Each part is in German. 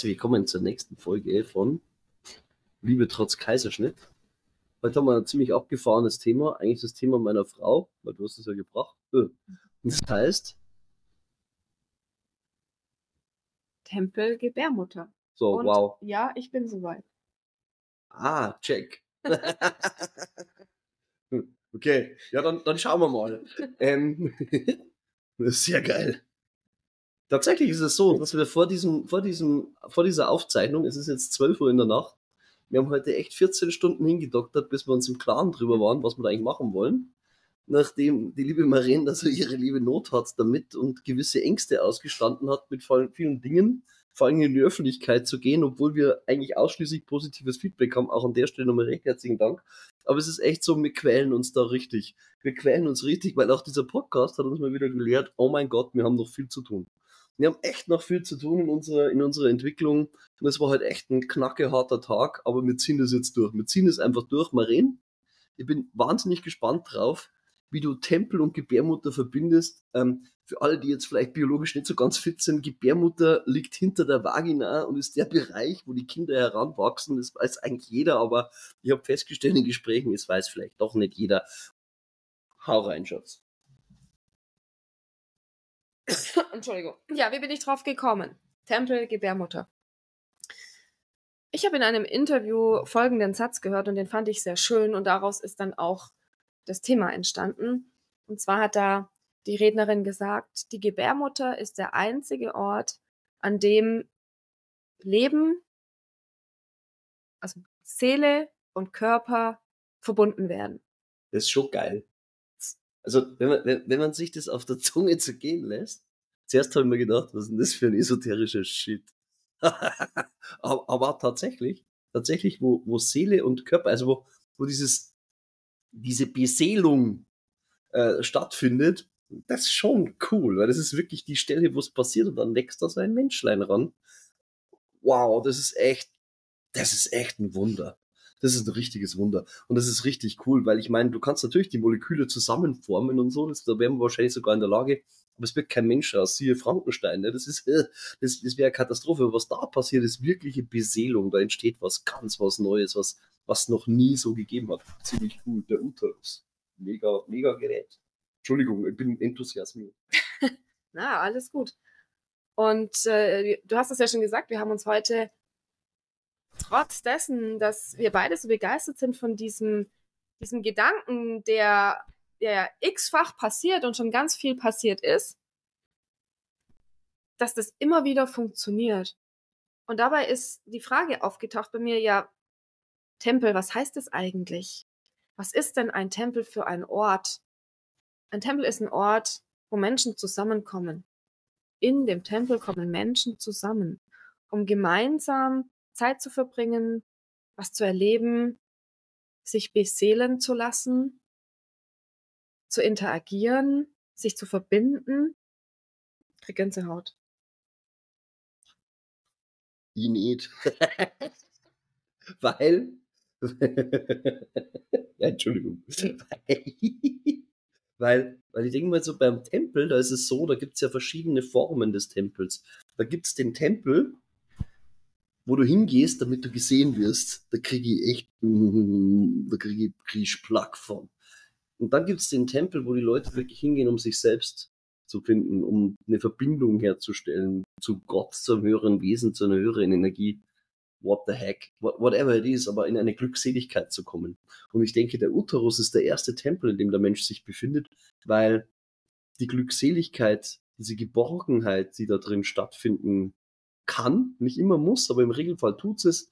herzlich willkommen zur nächsten Folge von Liebe trotz Kaiserschnitt. Heute haben wir ein ziemlich abgefahrenes Thema, eigentlich das Thema meiner Frau, weil du hast es ja gebracht. Äh, und das heißt Tempel Gebärmutter. So, Und wow. Ja, ich bin soweit. Ah, check. okay, ja, dann, dann schauen wir mal. Ähm, das ist sehr geil. Tatsächlich ist es so, dass wir vor diesem, vor diesem, vor dieser Aufzeichnung, es ist jetzt 12 Uhr in der Nacht, wir haben heute echt 14 Stunden hingedoktert, bis wir uns im Klaren drüber waren, was wir da eigentlich machen wollen. Nachdem die liebe Marien also ihre liebe Not hat damit und gewisse Ängste ausgestanden hat mit vielen Dingen, vor allem in die Öffentlichkeit zu gehen, obwohl wir eigentlich ausschließlich positives Feedback haben. Auch an der Stelle nochmal recht herzlichen Dank. Aber es ist echt so, wir quälen uns da richtig. Wir quälen uns richtig, weil auch dieser Podcast hat uns mal wieder gelehrt, oh mein Gott, wir haben noch viel zu tun. Wir haben echt noch viel zu tun in unserer, in unserer Entwicklung. Und es war halt echt ein knackeharter Tag, aber wir ziehen das jetzt durch. Wir ziehen es einfach durch. Maren, ich bin wahnsinnig gespannt drauf, wie du Tempel und Gebärmutter verbindest. Ähm, für alle, die jetzt vielleicht biologisch nicht so ganz fit sind, Gebärmutter liegt hinter der Vagina und ist der Bereich, wo die Kinder heranwachsen. Das weiß eigentlich jeder, aber ich habe festgestellt in Gesprächen, es weiß vielleicht doch nicht jeder. Hau rein, Schatz. Entschuldigung. Ja, wie bin ich drauf gekommen? Tempel Gebärmutter. Ich habe in einem Interview folgenden Satz gehört und den fand ich sehr schön und daraus ist dann auch das Thema entstanden. Und zwar hat da die Rednerin gesagt, die Gebärmutter ist der einzige Ort, an dem Leben, also Seele und Körper verbunden werden. Das ist schon geil. Also, wenn man, wenn, man sich das auf der Zunge zergehen lässt, zuerst habe ich mir gedacht, was ist denn das für ein esoterischer Shit? aber, aber tatsächlich, tatsächlich, wo, wo Seele und Körper, also wo, wo dieses, diese Beseelung äh, stattfindet, das ist schon cool, weil das ist wirklich die Stelle, wo es passiert und dann wächst da so ein Menschlein ran. Wow, das ist echt, das ist echt ein Wunder. Das ist ein richtiges Wunder. Und das ist richtig cool, weil ich meine, du kannst natürlich die Moleküle zusammenformen und so, das, da wären wir wahrscheinlich sogar in der Lage, aber es wird kein Mensch aus, siehe Frankenstein, ne? das ist, das, das wäre eine Katastrophe. Was da passiert, ist wirkliche Beseelung, da entsteht was ganz was Neues, was, was noch nie so gegeben hat. Ziemlich cool, der Uterus. Mega, mega Gerät. Entschuldigung, ich bin enthusiasmiert. Na, alles gut. Und äh, du hast es ja schon gesagt, wir haben uns heute trotz dessen, dass wir beide so begeistert sind von diesem, diesem Gedanken, der, der x-fach passiert und schon ganz viel passiert ist, dass das immer wieder funktioniert. Und dabei ist die Frage aufgetaucht bei mir, ja, Tempel, was heißt es eigentlich? Was ist denn ein Tempel für ein Ort? Ein Tempel ist ein Ort, wo Menschen zusammenkommen. In dem Tempel kommen Menschen zusammen, um gemeinsam Zeit zu verbringen, was zu erleben, sich beseelen zu lassen, zu interagieren, sich zu verbinden. Krieg Gänsehaut. Ich nicht. weil, ja, Entschuldigung. weil, weil ich denke mal so beim Tempel, da ist es so, da gibt es ja verschiedene Formen des Tempels. Da gibt es den Tempel, wo du hingehst, damit du gesehen wirst, da kriege ich echt, da kriege ich, krieg ich Plack von. Und dann gibt es den Tempel, wo die Leute wirklich hingehen, um sich selbst zu finden, um eine Verbindung herzustellen zu Gott, zum höheren Wesen, zu einer höheren Energie. What the heck, whatever it is, aber in eine Glückseligkeit zu kommen. Und ich denke, der Uterus ist der erste Tempel, in dem der Mensch sich befindet, weil die Glückseligkeit, diese Geborgenheit, die da drin stattfinden kann, nicht immer muss, aber im Regelfall tut es.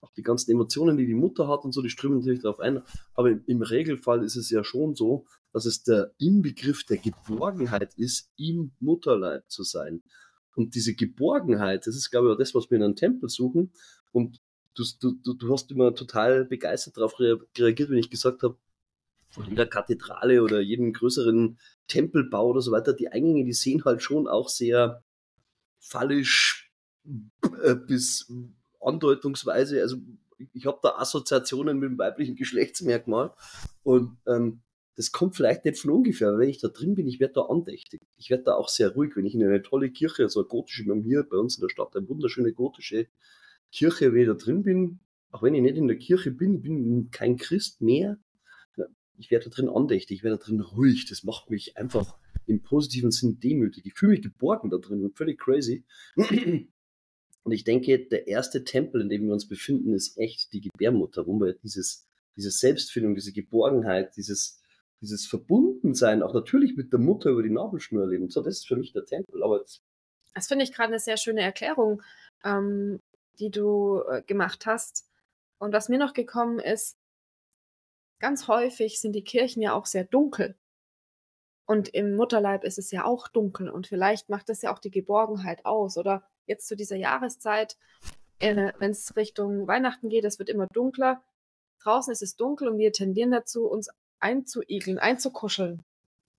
Auch die ganzen Emotionen, die die Mutter hat und so, die strömen natürlich darauf ein. Aber im Regelfall ist es ja schon so, dass es der Inbegriff der Geborgenheit ist, im Mutterleib zu sein. Und diese Geborgenheit, das ist, glaube ich, auch das, was wir in einem Tempel suchen. Und du, du, du hast immer total begeistert darauf reagiert, wenn ich gesagt habe, von jeder Kathedrale oder jedem größeren Tempelbau oder so weiter, die Eingänge, die sehen halt schon auch sehr fallisch bis andeutungsweise, also ich habe da Assoziationen mit dem weiblichen Geschlechtsmerkmal und ähm, das kommt vielleicht nicht von ungefähr, aber wenn ich da drin bin, ich werde da andächtig. Ich werde da auch sehr ruhig, wenn ich in eine tolle Kirche, so eine gotische, wir haben hier bei uns in der Stadt eine wunderschöne gotische Kirche, wenn ich da drin bin, auch wenn ich nicht in der Kirche bin, ich bin kein Christ mehr, ich werde da drin andächtig, ich werde da drin ruhig. Das macht mich einfach im positiven Sinn demütig. Ich fühle mich geborgen da drin, völlig crazy. Und ich denke, der erste Tempel, in dem wir uns befinden, ist echt die Gebärmutter, wo wir dieses, diese Selbstfindung, diese Geborgenheit, dieses, dieses Verbundensein auch natürlich mit der Mutter über die Nabelschnur erleben. So, das ist für mich der Tempel. Aber das finde ich gerade eine sehr schöne Erklärung, ähm, die du äh, gemacht hast. Und was mir noch gekommen ist, ganz häufig sind die Kirchen ja auch sehr dunkel. Und im Mutterleib ist es ja auch dunkel und vielleicht macht das ja auch die Geborgenheit aus. Oder jetzt zu dieser Jahreszeit, äh, wenn es Richtung Weihnachten geht, es wird immer dunkler. Draußen ist es dunkel und wir tendieren dazu, uns einzuigeln, einzukuscheln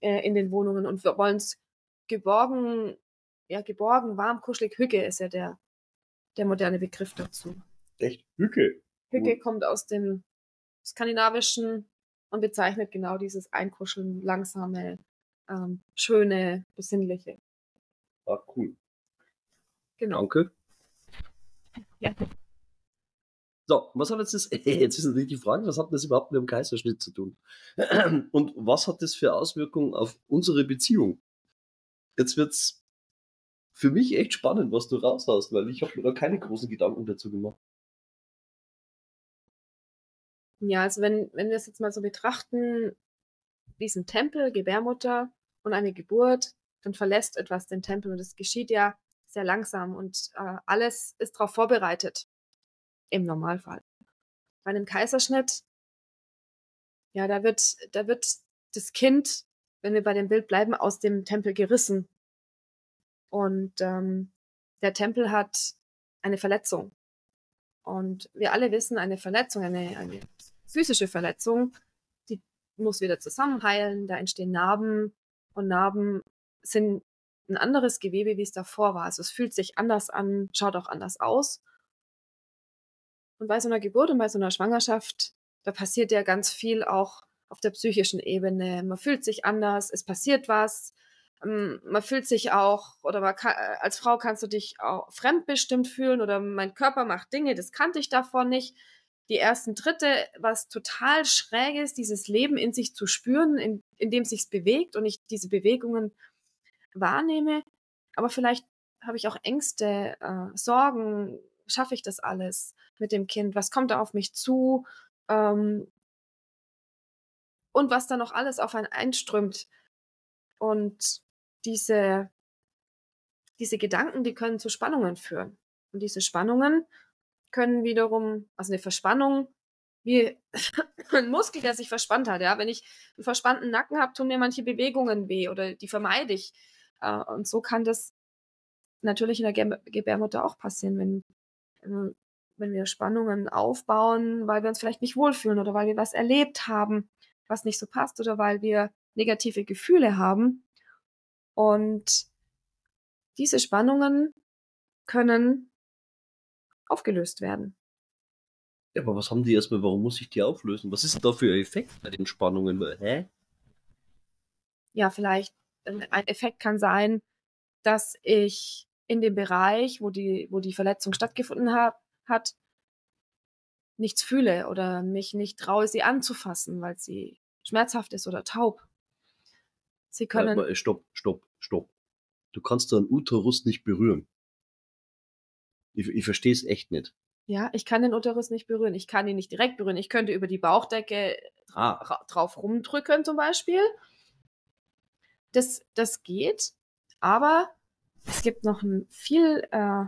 äh, in den Wohnungen und wir wollen es geborgen, ja, geborgen, warm, kuschelig. Hücke ist ja der, der moderne Begriff dazu. Echt? Hücke? Hücke kommt aus dem skandinavischen und bezeichnet genau dieses Einkuscheln, langsame, ähm, schöne, besinnliche. Ah, cool. Genau. Danke. Ja. So, was hat jetzt das, jetzt ist natürlich die Frage, was hat das überhaupt mit dem Kaiserschnitt zu tun? Und was hat das für Auswirkungen auf unsere Beziehung? Jetzt wird's für mich echt spannend, was du raushaust, weil ich habe mir da keine großen Gedanken dazu gemacht. Ja, also wenn, wenn wir es jetzt mal so betrachten, diesen Tempel, Gebärmutter und eine Geburt, dann verlässt etwas den Tempel und es geschieht ja sehr langsam und äh, alles ist darauf vorbereitet. Im Normalfall. Bei einem Kaiserschnitt, ja, da wird, da wird das Kind, wenn wir bei dem Bild bleiben, aus dem Tempel gerissen. Und ähm, der Tempel hat eine Verletzung. Und wir alle wissen, eine Verletzung, eine, eine physische Verletzung, muss wieder zusammenheilen, da entstehen Narben und Narben sind ein anderes Gewebe, wie es davor war. Also es fühlt sich anders an, schaut auch anders aus. Und bei so einer Geburt und bei so einer Schwangerschaft, da passiert ja ganz viel auch auf der psychischen Ebene. Man fühlt sich anders, es passiert was. Ähm, man fühlt sich auch, oder kann, äh, als Frau kannst du dich auch fremdbestimmt fühlen oder mein Körper macht Dinge, das kannte ich davor nicht die ersten Tritte, was total schräg ist, dieses Leben in sich zu spüren, in, in dem sich bewegt und ich diese Bewegungen wahrnehme. Aber vielleicht habe ich auch Ängste, äh, Sorgen. Schaffe ich das alles mit dem Kind? Was kommt da auf mich zu? Ähm, und was da noch alles auf einen einströmt. Und diese, diese Gedanken, die können zu Spannungen führen. Und diese Spannungen können wiederum, also eine Verspannung, wie ein Muskel, der sich verspannt hat. Ja? Wenn ich einen verspannten Nacken habe, tun mir manche Bewegungen weh oder die vermeide ich. Äh, und so kann das natürlich in der Gebärmutter auch passieren, wenn, wenn wir Spannungen aufbauen, weil wir uns vielleicht nicht wohlfühlen oder weil wir was erlebt haben, was nicht so passt oder weil wir negative Gefühle haben. Und diese Spannungen können aufgelöst werden. Ja, aber was haben die erstmal, warum muss ich die auflösen? Was ist da für ein Effekt bei den Spannungen? Hä? Ja, vielleicht äh, ein Effekt kann sein, dass ich in dem Bereich, wo die, wo die Verletzung stattgefunden hat, hat, nichts fühle oder mich nicht traue, sie anzufassen, weil sie schmerzhaft ist oder taub. Sie können. Mal, stopp, stopp, stopp. Du kannst deinen Uterus nicht berühren. Ich, ich verstehe es echt nicht. Ja, ich kann den Uterus nicht berühren. Ich kann ihn nicht direkt berühren. Ich könnte über die Bauchdecke ah. drauf rumdrücken zum Beispiel. Das, das geht. Aber es gibt noch eine viel äh,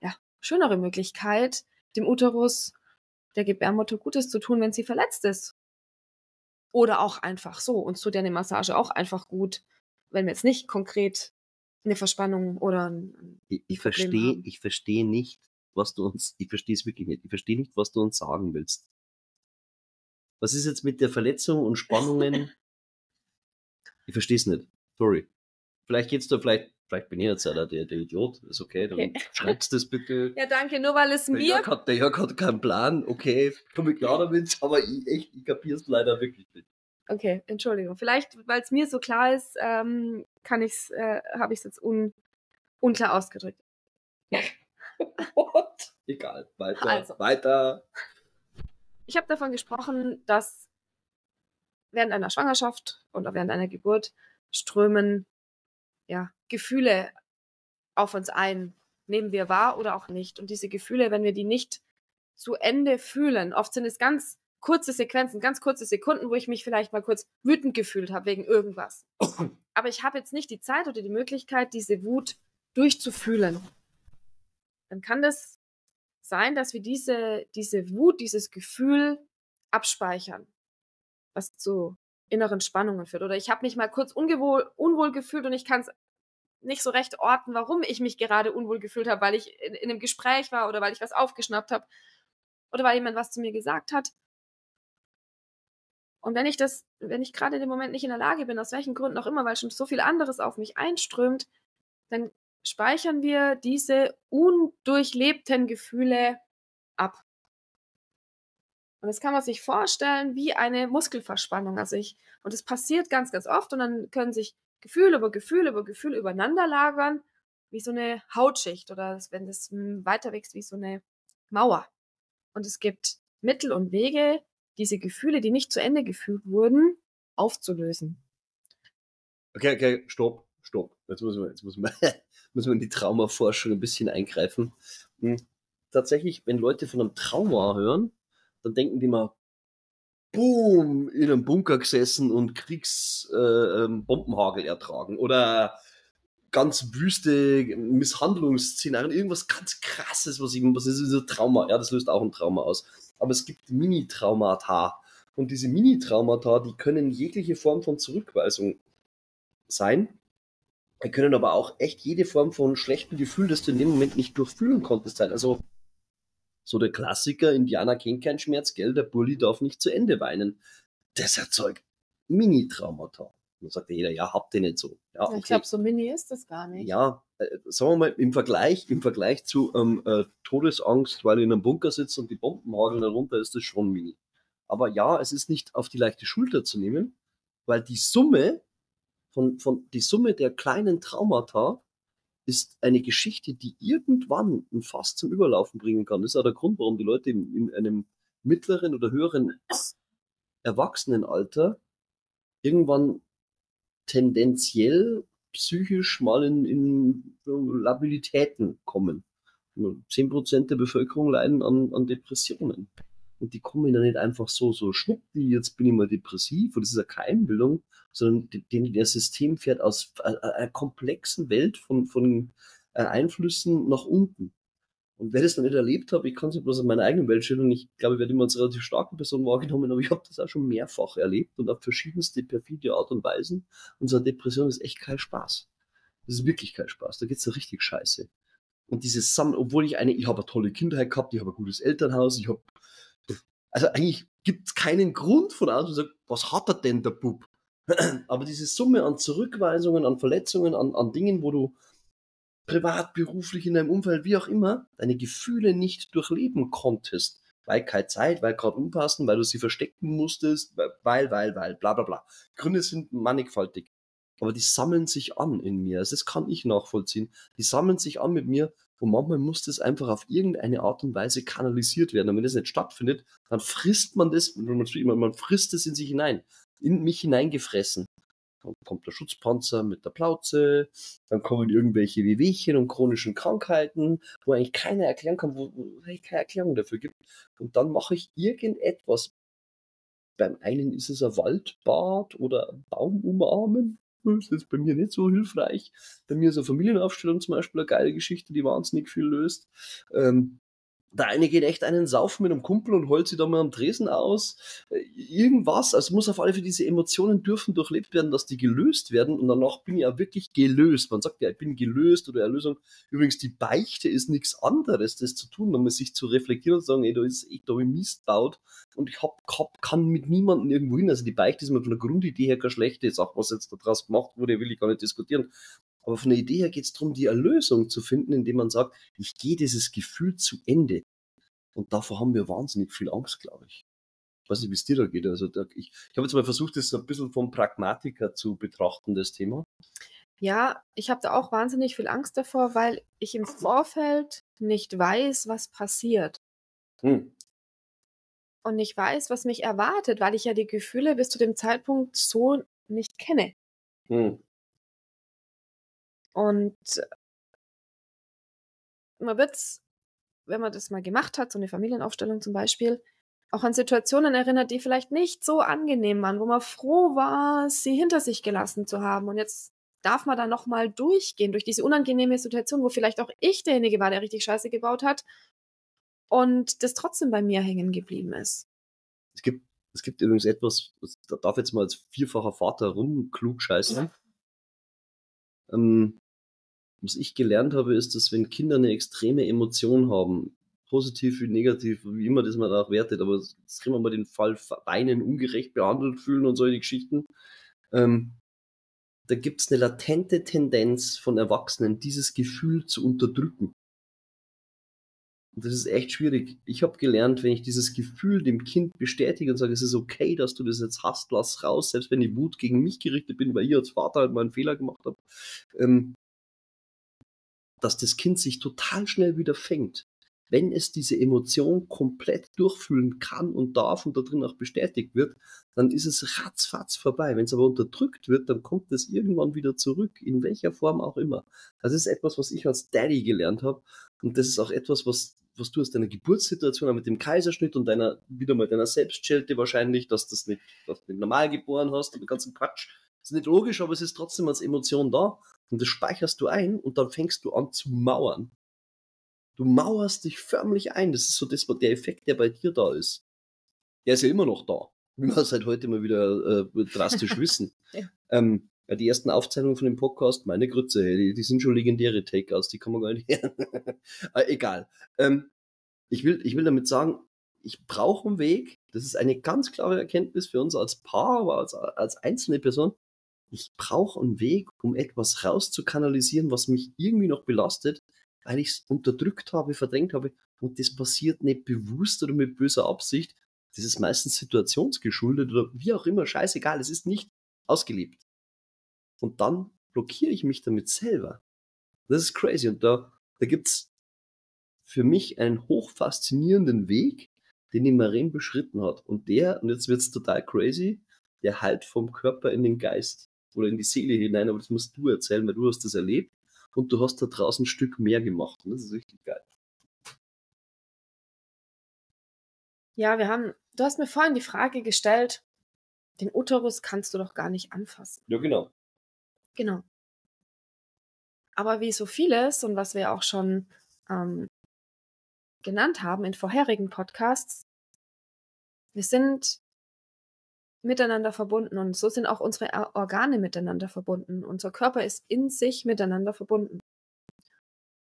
ja, schönere Möglichkeit, dem Uterus der Gebärmutter Gutes zu tun, wenn sie verletzt ist. Oder auch einfach so. Uns tut ja Massage auch einfach gut, wenn wir jetzt nicht konkret eine Verspannung oder ein, ich, ich verstehe ich verstehe nicht was du uns ich verstehe es wirklich nicht ich verstehe nicht was du uns sagen willst. Was ist jetzt mit der Verletzung und Spannungen? Ich verstehe es nicht. Sorry. Vielleicht geht's da vielleicht vielleicht bin ich jetzt der, der, der Idiot. Ist okay dann okay. schreibst das bitte. Ja danke nur weil es der mir Jörg hat, der Jörg hat keinen Plan. Okay komme ich klar damit aber ich echt ich kapier's leider wirklich nicht Okay, Entschuldigung. Vielleicht, weil es mir so klar ist, ähm, kann ich's, äh, habe ich es jetzt un, unklar ausgedrückt. What? Egal, weiter, Also. weiter. Ich habe davon gesprochen, dass während einer Schwangerschaft oder während einer Geburt strömen ja, Gefühle auf uns ein, nehmen wir wahr oder auch nicht. Und diese Gefühle, wenn wir die nicht zu Ende fühlen, oft sind es ganz kurze Sequenzen, ganz kurze Sekunden, wo ich mich vielleicht mal kurz wütend gefühlt habe wegen irgendwas. Aber ich habe jetzt nicht die Zeit oder die Möglichkeit, diese Wut durchzufühlen. Dann kann das sein, dass wir diese, diese Wut, dieses Gefühl abspeichern, was zu inneren Spannungen führt. Oder ich habe mich mal kurz ungewohl, unwohl gefühlt und ich kann es nicht so recht orten, warum ich mich gerade unwohl gefühlt habe, weil ich in, in einem Gespräch war oder weil ich was aufgeschnappt habe oder weil jemand was zu mir gesagt hat. Und wenn ich das, wenn ich gerade in dem Moment nicht in der Lage bin, aus welchen Gründen auch immer, weil schon so viel anderes auf mich einströmt, dann speichern wir diese undurchlebten Gefühle ab. Und das kann man sich vorstellen wie eine Muskelverspannung. Also ich, und das passiert ganz, ganz oft und dann können sich Gefühl über Gefühl über Gefühl übereinander lagern, wie so eine Hautschicht oder wenn das weiter wächst, wie so eine Mauer. Und es gibt Mittel und Wege, diese Gefühle, die nicht zu Ende gefühlt wurden, aufzulösen. Okay, okay, stopp, stopp. Jetzt muss man, jetzt muss man, muss man in die Traumaforschung ein bisschen eingreifen. Hm. Tatsächlich, wenn Leute von einem Trauma hören, dann denken die mal, boom, in einem Bunker gesessen und Kriegsbombenhagel äh, ertragen oder ganz wüste Misshandlungsszenarien, irgendwas ganz krasses, was ich, was ist so Trauma, ja, das löst auch ein Trauma aus. Aber es gibt Mini-Traumata. Und diese Mini-Traumata, die können jegliche Form von Zurückweisung sein. Die können aber auch echt jede Form von schlechtem Gefühl, das du in dem Moment nicht durchfühlen konntest, sein. Also so der Klassiker, Indianer kennt keinen Schmerz, gell, der Bulli darf nicht zu Ende weinen. Das erzeugt Mini-Traumata. Dann sagt jeder, ja, habt ihr nicht so. Ja, okay. Ich glaube, so mini ist das gar nicht. Ja, äh, sagen wir mal, im Vergleich, im Vergleich zu ähm, äh, Todesangst, weil ihr in einem Bunker sitzt und die Bomben hageln darunter, ist das schon mini. Aber ja, es ist nicht auf die leichte Schulter zu nehmen, weil die Summe von, von die Summe der kleinen Traumata ist eine Geschichte, die irgendwann ein Fass zum Überlaufen bringen kann. Das ist auch der Grund, warum die Leute in, in einem mittleren oder höheren Erwachsenenalter irgendwann tendenziell psychisch mal in, in Labilitäten kommen. Zehn Prozent der Bevölkerung leiden an, an Depressionen. Und die kommen ja nicht einfach so, so schwupp, jetzt bin ich mal depressiv, und das ist ja Keimbildung, sondern den, der System fährt aus einer komplexen Welt von, von äh, Einflüssen nach unten. Und wer das noch nicht erlebt hat, ich kann es bloß in meiner eigenen Welt und ich glaube, ich werde immer als relativ starke Person wahrgenommen, aber ich habe das auch schon mehrfach erlebt und auf verschiedenste perfide Art und Weisen. Unsere Depression ist echt kein Spaß. Das ist wirklich kein Spaß. Da geht's ja richtig scheiße. Und dieses Sam, obwohl ich eine, ich habe eine tolle Kindheit gehabt, ich habe ein gutes Elternhaus, ich habe, also eigentlich gibt es keinen Grund von außen zu sagen, was hat er denn, der Bub? Aber diese Summe an Zurückweisungen, an Verletzungen, an, an Dingen, wo du privat, beruflich, in deinem Umfeld, wie auch immer, deine Gefühle nicht durchleben konntest, weil keine Zeit, weil gerade unpassend, weil du sie verstecken musstest, weil, weil, weil, bla bla bla. Gründe sind mannigfaltig. Aber die sammeln sich an in mir. Also das kann ich nachvollziehen. Die sammeln sich an mit mir und manchmal muss das einfach auf irgendeine Art und Weise kanalisiert werden. Und wenn das nicht stattfindet, dann frisst man das, man frisst es in sich hinein, in mich hineingefressen. Dann kommt der Schutzpanzer mit der Plauze, dann kommen irgendwelche Wehwehchen und chronischen Krankheiten, wo eigentlich keiner erklären kann, wo, es keine Erklärung dafür gibt. Und dann mache ich irgendetwas. Beim einen ist es ein Waldbad oder ein Baum umarmen. Das ist jetzt bei mir nicht so hilfreich. Bei mir ist eine Familienaufstellung zum Beispiel eine geile Geschichte, die wahnsinnig viel löst. Ähm, der eine geht echt einen saufen mit einem Kumpel und holt sie da mal am Tresen aus. Äh, irgendwas. Also muss auf alle Fälle diese Emotionen dürfen durchlebt werden, dass die gelöst werden. Und danach bin ich ja wirklich gelöst. Man sagt ja, ich bin gelöst oder Erlösung. Übrigens, die Beichte ist nichts anderes, das zu tun, um sich zu reflektieren und zu sagen, ey, da ist echt, da ich Mist baut. Und ich hab, hab, kann mit niemandem irgendwo hin. Also die Beichte ist mir von der Grundidee her keine schlechte Sache. Was jetzt daraus gemacht wurde, will ich gar nicht diskutieren. Aber von der Idee her geht es darum, die Erlösung zu finden, indem man sagt, ich gehe dieses Gefühl zu Ende. Und davor haben wir wahnsinnig viel Angst, glaube ich. Ich weiß nicht, wie es dir da geht. Also da, ich, ich habe jetzt mal versucht, das ein bisschen vom Pragmatiker zu betrachten, das Thema. Ja, ich habe da auch wahnsinnig viel Angst davor, weil ich im Vorfeld nicht weiß, was passiert. Hm. Und nicht weiß, was mich erwartet, weil ich ja die Gefühle bis zu dem Zeitpunkt so nicht kenne. Hm. Und man wird, wenn man das mal gemacht hat, so eine Familienaufstellung zum Beispiel, auch an Situationen erinnert, die vielleicht nicht so angenehm waren, wo man froh war, sie hinter sich gelassen zu haben. Und jetzt darf man da nochmal durchgehen, durch diese unangenehme Situation, wo vielleicht auch ich derjenige war, der richtig Scheiße gebaut hat und das trotzdem bei mir hängen geblieben ist. Es gibt, es gibt übrigens etwas, da darf jetzt mal als vierfacher Vater rumklug scheißen. Ähm, was ich gelernt habe, ist, dass wenn Kinder eine extreme Emotion haben, positiv wie negativ, wie immer das man auch wertet, aber jetzt kriegen wir mal den Fall weinen, ungerecht behandelt fühlen und solche Geschichten. Ähm, da gibt es eine latente Tendenz von Erwachsenen, dieses Gefühl zu unterdrücken. Und das ist echt schwierig. Ich habe gelernt, wenn ich dieses Gefühl dem Kind bestätige und sage, es ist okay, dass du das jetzt hast, lass raus, selbst wenn die Wut gegen mich gerichtet bin, weil ich als Vater halt mal einen Fehler gemacht habe, ähm, dass das Kind sich total schnell wieder fängt wenn es diese Emotion komplett durchfühlen kann und darf und da drin auch bestätigt wird, dann ist es ratzfatz vorbei. Wenn es aber unterdrückt wird, dann kommt es irgendwann wieder zurück, in welcher Form auch immer. Das ist etwas, was ich als Daddy gelernt habe und das ist auch etwas, was was du aus deiner Geburtssituation mit dem Kaiserschnitt und deiner, wieder mal deiner Selbstschelte wahrscheinlich, dass, das nicht, dass du nicht normal geboren hast den ganzen Quatsch. Das ist nicht logisch, aber es ist trotzdem als Emotion da und das speicherst du ein und dann fängst du an zu mauern. Du mauerst dich förmlich ein. Das ist so das, der Effekt, der bei dir da ist. Der ist ja immer noch da. Wie wir seit heute mal wieder äh, drastisch wissen. ja. Ähm, ja, die ersten Aufzeichnungen von dem Podcast, meine Grütze, die, die sind schon legendäre Takeouts, die kann man gar nicht äh, egal. Ähm, ich, will, ich will damit sagen, ich brauche einen Weg. Das ist eine ganz klare Erkenntnis für uns als Paar, aber als, als einzelne Person. Ich brauche einen Weg, um etwas rauszukanalisieren, was mich irgendwie noch belastet, weil ich es unterdrückt habe, verdrängt habe. Und das passiert nicht bewusst oder mit böser Absicht. Das ist meistens situationsgeschuldet oder wie auch immer, scheißegal, es ist nicht ausgelebt. Und dann blockiere ich mich damit selber. Das ist crazy. Und da, da gibt's für mich einen hochfaszinierenden Weg, den die Maren beschritten hat. Und der, und jetzt wird's total crazy, der halt vom Körper in den Geist oder in die Seele hinein, aber das musst du erzählen, weil du hast das erlebt und du hast da draußen ein Stück mehr gemacht. Und das ist richtig geil. Ja, wir haben, du hast mir vorhin die Frage gestellt, den Uterus kannst du doch gar nicht anfassen. Ja, genau. Genau. Aber wie so vieles und was wir auch schon ähm, genannt haben in vorherigen Podcasts, wir sind miteinander verbunden und so sind auch unsere Organe miteinander verbunden. Unser Körper ist in sich miteinander verbunden.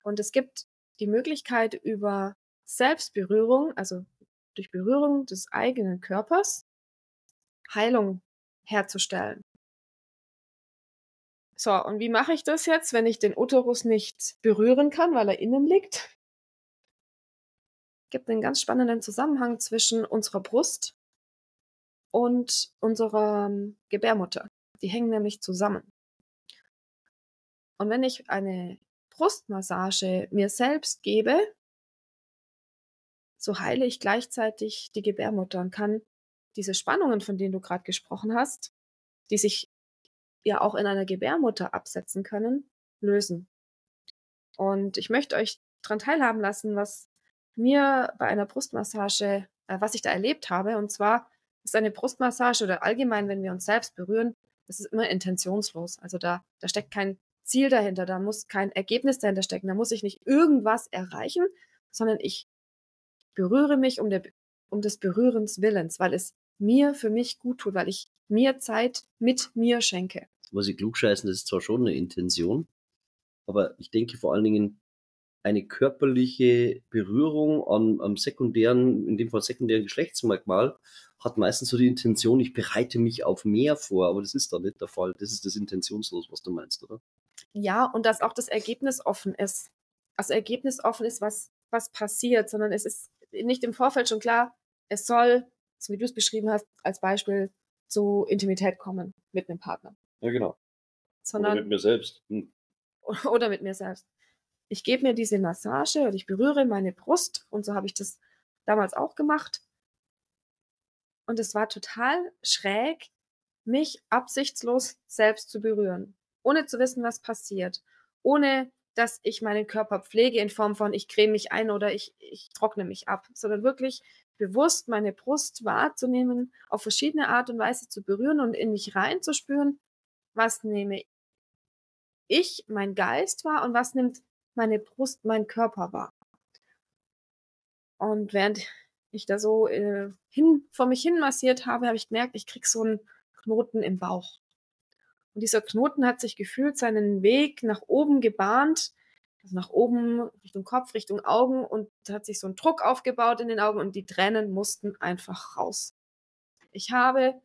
Und es gibt die Möglichkeit über Selbstberührung, also durch Berührung des eigenen Körpers, Heilung herzustellen. So, und wie mache ich das jetzt, wenn ich den Uterus nicht berühren kann, weil er innen liegt? Es gibt einen ganz spannenden Zusammenhang zwischen unserer Brust und unserer ähm, Gebärmutter. Die hängen nämlich zusammen. Und wenn ich eine Brustmassage mir selbst gebe, so heile ich gleichzeitig die Gebärmutter und kann diese Spannungen, von denen du gerade gesprochen hast, die sich ja auch in einer Gebärmutter absetzen können, lösen. Und ich möchte euch daran teilhaben lassen, was mir bei einer Brustmassage, äh, was ich da erlebt habe. Und zwar ist eine Brustmassage oder allgemein, wenn wir uns selbst berühren, das ist immer intentionslos. Also da, da steckt kein Ziel dahinter, da muss kein Ergebnis dahinter stecken, da muss ich nicht irgendwas erreichen, sondern ich berühre mich um, der, um des Berührens Willens, weil es mir für mich gut tut, weil ich mir Zeit mit mir schenke. Das muss ich klugscheißen, das ist zwar schon eine Intention, aber ich denke vor allen Dingen, eine körperliche Berührung an, am sekundären, in dem Fall sekundären Geschlechtsmerkmal, hat meistens so die Intention, ich bereite mich auf mehr vor, aber das ist da nicht der Fall. Das ist das intentionslos, was du meinst, oder? Ja, und dass auch das Ergebnis offen ist. Das Ergebnis offen ist, was, was passiert, sondern es ist nicht im Vorfeld schon klar, es soll so wie du es beschrieben hast, als Beispiel zu Intimität kommen mit einem Partner. Ja, genau. Sondern, Oder mit mir selbst. Hm. oder mit mir selbst. Ich gebe mir diese Massage und ich berühre meine Brust und so habe ich das damals auch gemacht. Und es war total schräg, mich absichtslos selbst zu berühren, ohne zu wissen, was passiert, ohne dass ich meinen Körper pflege in Form von ich creme mich ein oder ich, ich trockne mich ab, sondern wirklich bewusst meine Brust wahrzunehmen, auf verschiedene Art und Weise zu berühren und in mich reinzuspüren, was nehme ich, mein Geist wahr und was nimmt meine Brust, mein Körper wahr. Und während ich da so äh, hin, vor mich hin massiert habe, habe ich gemerkt, ich krieg so einen Knoten im Bauch. Und dieser Knoten hat sich gefühlt seinen Weg nach oben gebahnt, also nach oben Richtung Kopf, Richtung Augen und da hat sich so ein Druck aufgebaut in den Augen und die Tränen mussten einfach raus. Ich habe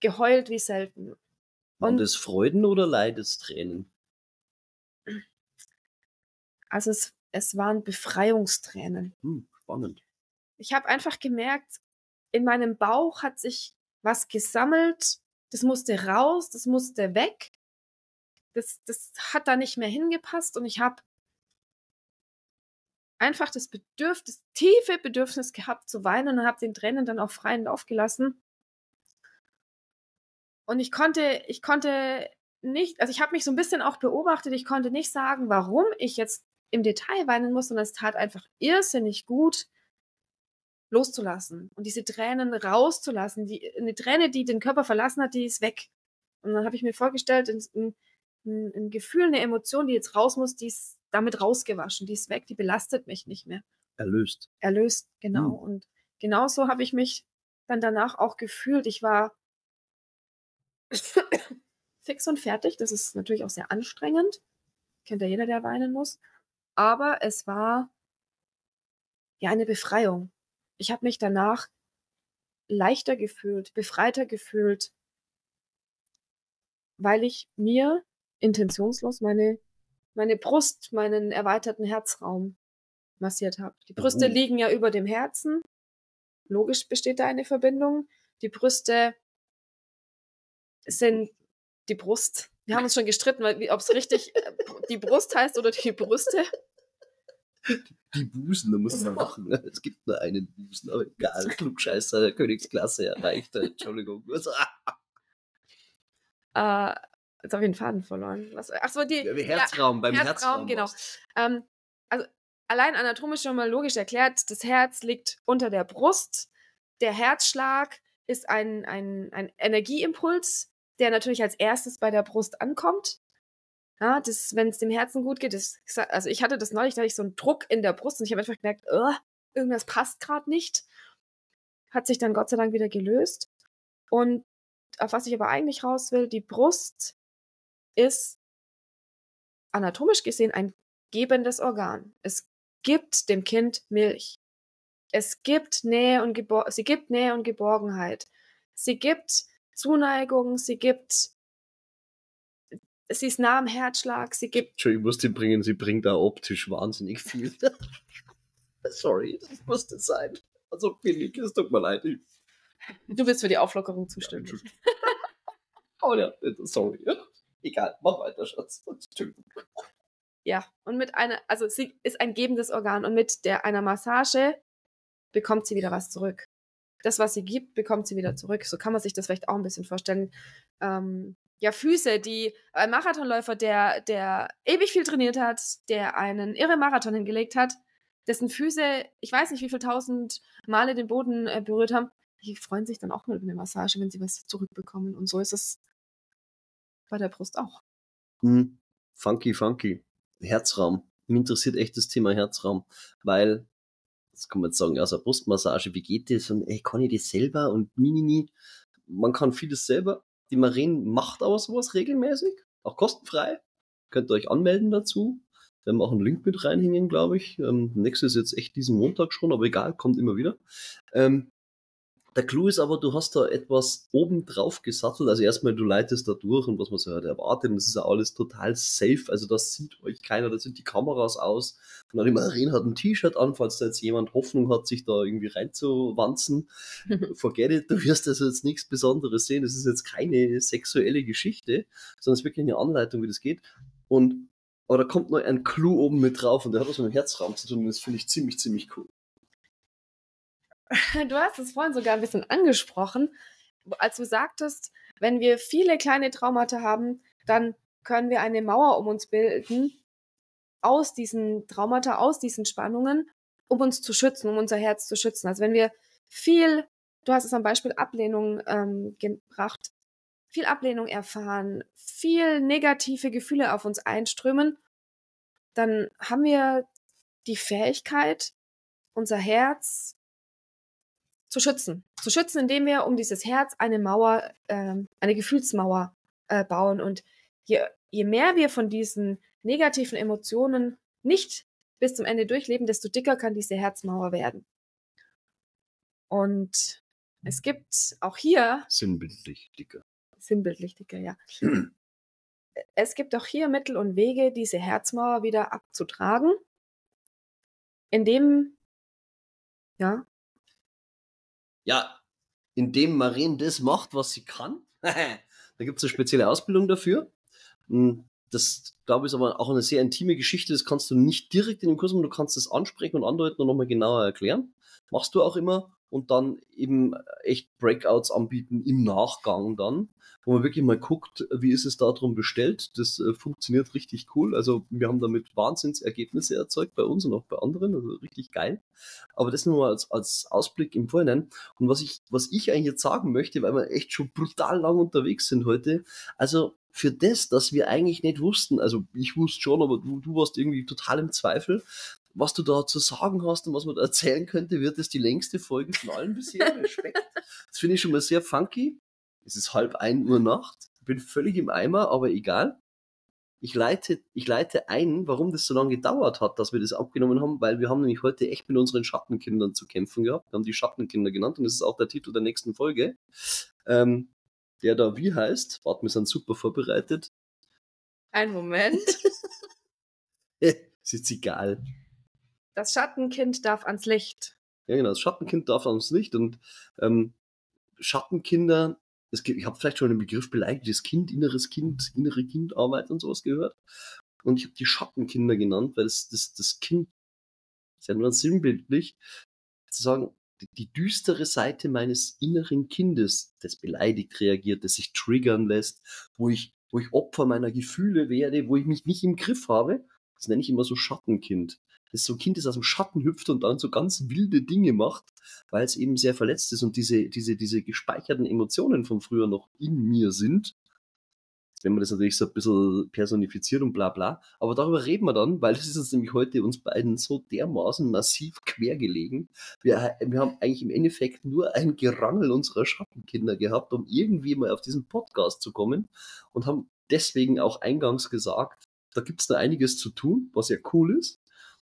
geheult wie selten. Und es Freuden oder Leidestränen? Also es, es waren Befreiungstränen. Hm, spannend. Ich habe einfach gemerkt, in meinem Bauch hat sich was gesammelt, das musste raus, das musste weg. Das, das hat da nicht mehr hingepasst und ich habe einfach das Bedürfnis, tiefe Bedürfnis gehabt zu weinen und habe den Tränen dann auch freien Lauf gelassen. Und ich konnte, ich konnte nicht, also ich habe mich so ein bisschen auch beobachtet, ich konnte nicht sagen, warum ich jetzt im Detail weinen muss, sondern es tat einfach irrsinnig gut, loszulassen und diese Tränen rauszulassen. Die, eine Träne, die den Körper verlassen hat, die ist weg. Und dann habe ich mir vorgestellt, ein, ein, ein, Gefühl, eine Emotion, die jetzt raus muss, die ist damit rausgewaschen, die ist weg, die belastet mich nicht mehr. Erlöst. Erlöst, genau. Hm. Und genauso habe ich mich dann danach auch gefühlt. Ich war fix und fertig. Das ist natürlich auch sehr anstrengend. Kennt ja jeder, der weinen muss. Aber es war ja eine Befreiung ich habe mich danach leichter gefühlt, befreiter gefühlt, weil ich mir intentionslos meine, meine Brust, meinen erweiterten Herzraum massiert habe. Die Brüste mhm. liegen ja über dem Herzen. Logisch besteht da eine Verbindung. Die Brüste sind die Brust. Wir haben uns schon gestritten, ob es richtig äh, die Brust heißt oder die Brüste. Die Busen, da muss man machen. Es gibt nur einen Busen, aber egal. Klugscheißer der Königsklasse erreicht. Entschuldigung. äh, jetzt habe ich den Faden verloren. Was, ach so, die. Ja, Herzraum, ja, beim Herzraum. Herzraum genau. Ähm, also allein anatomisch schon mal logisch erklärt, das Herz liegt unter der Brust. Der Herzschlag ist ein, ein, ein Energieimpuls, der natürlich als erstes bei der Brust ankommt. Ja, das, wenn es dem Herzen gut geht, das, also ich hatte das neulich, da hatte ich so einen Druck in der Brust und ich habe einfach gemerkt, oh, irgendwas passt gerade nicht. Hat sich dann Gott sei Dank wieder gelöst. Und auf was ich aber eigentlich raus will, die Brust ist anatomisch gesehen ein gebendes Organ. Es gibt dem Kind Milch. Es gibt Nähe und Gebor sie gibt Nähe und Geborgenheit. Sie gibt Zuneigung, sie gibt sie ist nah am Herzschlag, sie gibt. Entschuldigung, ich muss die bringen, sie bringt da optisch wahnsinnig viel. Sorry, das musste sein. Also billig, es tut mir leid. Du bist für die Auflockerung zuständig. oh ja, sorry. Egal, mach weiter, Schatz. Entschuldigung. Ja, und mit einer, also sie ist ein gebendes Organ und mit der einer Massage bekommt sie wieder was zurück. Das, was sie gibt, bekommt sie wieder zurück. So kann man sich das vielleicht auch ein bisschen vorstellen. Ähm, ja, Füße, die ein Marathonläufer, der, der ewig viel trainiert hat, der einen irre Marathon hingelegt hat, dessen Füße, ich weiß nicht, wie viele tausend Male den Boden äh, berührt haben, die freuen sich dann auch mal über eine Massage, wenn sie was zurückbekommen. Und so ist es bei der Brust auch. Hm. Funky, funky. Herzraum. Mich interessiert echt das Thema Herzraum, weil, das kann man jetzt sagen, also Brustmassage, wie geht das? Und ey, kann ich das selber? Und nie, nie, nie. Man kann vieles selber, die Marien macht aber sowas regelmäßig, auch kostenfrei. Könnt ihr euch anmelden dazu. Wir haben auch einen Link mit reinhängen, glaube ich. Ähm, nächstes ist jetzt echt diesen Montag schon, aber egal, kommt immer wieder. Ähm, Der Clou ist aber, du hast da etwas oben drauf gesattelt. Also erstmal, du leitest da durch und was man so halt erwartet. Und das ist ja alles total safe. Also das sieht euch keiner, da sind die Kameras aus. Und die Marine hat ein T-Shirt an, falls da jetzt jemand Hoffnung hat, sich da irgendwie reinzuwanzen. Forget it, du wirst also jetzt nichts Besonderes sehen. Das ist jetzt keine sexuelle Geschichte, sondern es ist wirklich eine Anleitung, wie das geht. Und aber da kommt noch ein Clou oben mit drauf und der hat was mit dem Herzraum zu tun und das finde ich ziemlich, ziemlich cool. Du hast es vorhin sogar ein bisschen angesprochen, als du sagtest, wenn wir viele kleine Traumata haben, dann können wir eine Mauer um uns bilden, aus diesen Traumata, aus diesen Spannungen, um uns zu schützen, um unser Herz zu schützen. Also wenn wir viel, du hast es am Beispiel Ablehnung ähm, gebracht, viel Ablehnung erfahren, viel negative Gefühle auf uns einströmen, dann haben wir die Fähigkeit, unser Herz zu schützen. Zu schützen, indem wir um dieses Herz eine Mauer, äh, eine Gefühlsmauer äh, bauen. Und je, je mehr wir von diesen negativen Emotionen nicht bis zum Ende durchleben, desto dicker kann diese Herzmauer werden. Und es gibt auch hier. Sinnbildlich dicker. Sinnbildlich dicker, ja. es gibt auch hier Mittel und Wege, diese Herzmauer wieder abzutragen, indem, ja, ja, indem Marien das macht, was sie kann. da gibt es eine spezielle Ausbildung dafür. Hm, das, glaube ich, ist aber auch eine sehr intime Geschichte. Das kannst du nicht direkt in dem Kurs machen. Du kannst das ansprechen und andeuten und nochmal genauer erklären. Machst du auch immer. Und dann eben echt Breakouts anbieten im Nachgang dann wo man wirklich mal guckt, wie ist es darum bestellt. Das äh, funktioniert richtig cool. Also wir haben damit Wahnsinnsergebnisse erzeugt bei uns und auch bei anderen. Also richtig geil. Aber das nur mal als, als Ausblick im Vorhinein. Und was ich, was ich eigentlich jetzt sagen möchte, weil wir echt schon brutal lang unterwegs sind heute. Also für das, dass wir eigentlich nicht wussten, also ich wusste schon, aber du, du warst irgendwie total im Zweifel, was du da zu sagen hast und was man da erzählen könnte, wird es die längste Folge von allen bisher. Respekt. Das finde ich schon mal sehr funky. Es ist halb ein Uhr Nacht. Bin völlig im Eimer, aber egal. Ich leite, ich leite ein, warum das so lange gedauert hat, dass wir das abgenommen haben, weil wir haben nämlich heute echt mit unseren Schattenkindern zu kämpfen gehabt. Wir haben die Schattenkinder genannt und das ist auch der Titel der nächsten Folge. Ähm, der da wie heißt, warte, wir sind super vorbereitet. Ein Moment. ist jetzt egal. Das Schattenkind darf ans Licht. Ja, genau, das Schattenkind darf ans Licht und ähm, Schattenkinder es gibt, ich habe vielleicht schon den Begriff beleidigtes Kind, inneres Kind, innere Kindarbeit und sowas gehört. Und ich habe die Schattenkinder genannt, weil das, das, das Kind, ist ja nur sinnbildlich, zu sagen, die, die düstere Seite meines inneren Kindes, das beleidigt reagiert, das sich triggern lässt, wo ich, wo ich Opfer meiner Gefühle werde, wo ich mich nicht im Griff habe, das nenne ich immer so Schattenkind das so ein Kind, das aus dem Schatten hüpft und dann so ganz wilde Dinge macht, weil es eben sehr verletzt ist und diese, diese, diese gespeicherten Emotionen von früher noch in mir sind. Wenn man das natürlich so ein bisschen personifiziert und bla bla. Aber darüber reden wir dann, weil das ist uns nämlich heute uns beiden so dermaßen massiv quergelegen. Wir, wir haben eigentlich im Endeffekt nur ein Gerangel unserer Schattenkinder gehabt, um irgendwie mal auf diesen Podcast zu kommen und haben deswegen auch eingangs gesagt, da gibt es da einiges zu tun, was ja cool ist.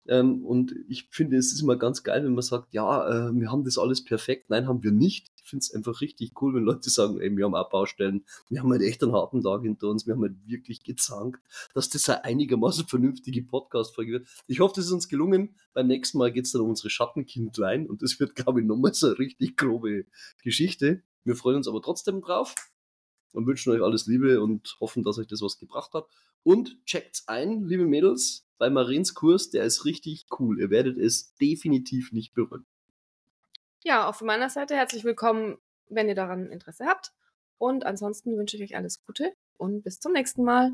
Ähm, und ich finde, es ist immer ganz geil, wenn man sagt, ja, äh, wir haben das alles perfekt. Nein, haben wir nicht. Ich finde es einfach richtig cool, wenn Leute sagen, ey, wir haben auch Baustellen. Wir haben halt echt einen harten Tag hinter uns. Wir haben halt wirklich gezankt, dass das eine einigermaßen vernünftige Podcast-Folge wird. Ich hoffe, das ist uns gelungen. Beim nächsten Mal geht es dann um unsere Schattenkindlein und das wird, glaube ich, nochmal so eine richtig grobe Geschichte. Wir freuen uns aber trotzdem drauf und wünschen euch alles Liebe und hoffen, dass euch das was gebracht hat. Und checkt's ein, liebe Mädels, bei Marins Kurs, der ist richtig cool. Ihr werdet es definitiv nicht bereuen. Ja, auch von meiner Seite herzlich willkommen, wenn ihr daran Interesse habt. Und ansonsten wünsche ich euch alles Gute und bis zum nächsten Mal.